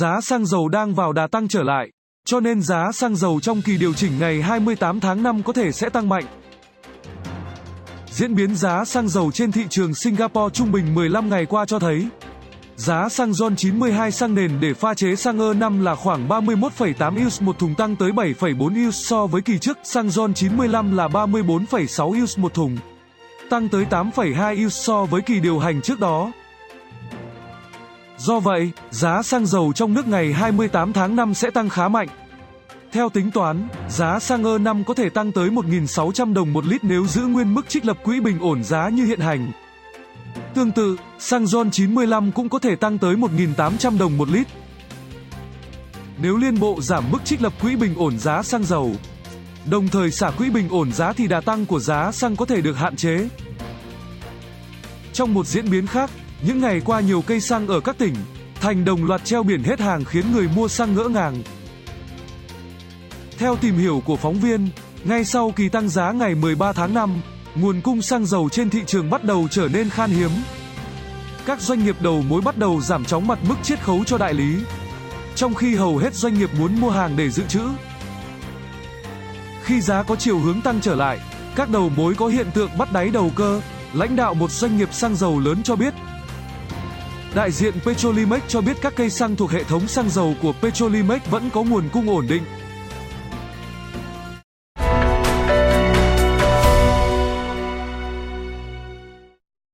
giá xăng dầu đang vào đà tăng trở lại, cho nên giá xăng dầu trong kỳ điều chỉnh ngày 28 tháng 5 có thể sẽ tăng mạnh. Diễn biến giá xăng dầu trên thị trường Singapore trung bình 15 ngày qua cho thấy Giá xăng RON 92 xăng nền để pha chế xăng E5 là khoảng 31,8 US một thùng tăng tới 7,4 US so với kỳ trước, xăng RON 95 là 34,6 US một thùng, tăng tới 8,2 US so với kỳ điều hành trước đó. Do vậy, giá xăng dầu trong nước ngày 28 tháng 5 sẽ tăng khá mạnh. Theo tính toán, giá xăng E5 có thể tăng tới 1.600 đồng một lít nếu giữ nguyên mức trích lập quỹ bình ổn giá như hiện hành. Tương tự, xăng RON 95 cũng có thể tăng tới 1.800 đồng một lít. Nếu Liên Bộ giảm mức trích lập quỹ bình ổn giá xăng dầu, đồng thời xả quỹ bình ổn giá thì đà tăng của giá xăng có thể được hạn chế. Trong một diễn biến khác, những ngày qua nhiều cây xăng ở các tỉnh, thành đồng loạt treo biển hết hàng khiến người mua xăng ngỡ ngàng. Theo tìm hiểu của phóng viên, ngay sau kỳ tăng giá ngày 13 tháng 5, nguồn cung xăng dầu trên thị trường bắt đầu trở nên khan hiếm. Các doanh nghiệp đầu mối bắt đầu giảm chóng mặt mức chiết khấu cho đại lý, trong khi hầu hết doanh nghiệp muốn mua hàng để dự trữ. Khi giá có chiều hướng tăng trở lại, các đầu mối có hiện tượng bắt đáy đầu cơ, lãnh đạo một doanh nghiệp xăng dầu lớn cho biết. Đại diện Petrolimex cho biết các cây xăng thuộc hệ thống xăng dầu của Petrolimex vẫn có nguồn cung ổn định,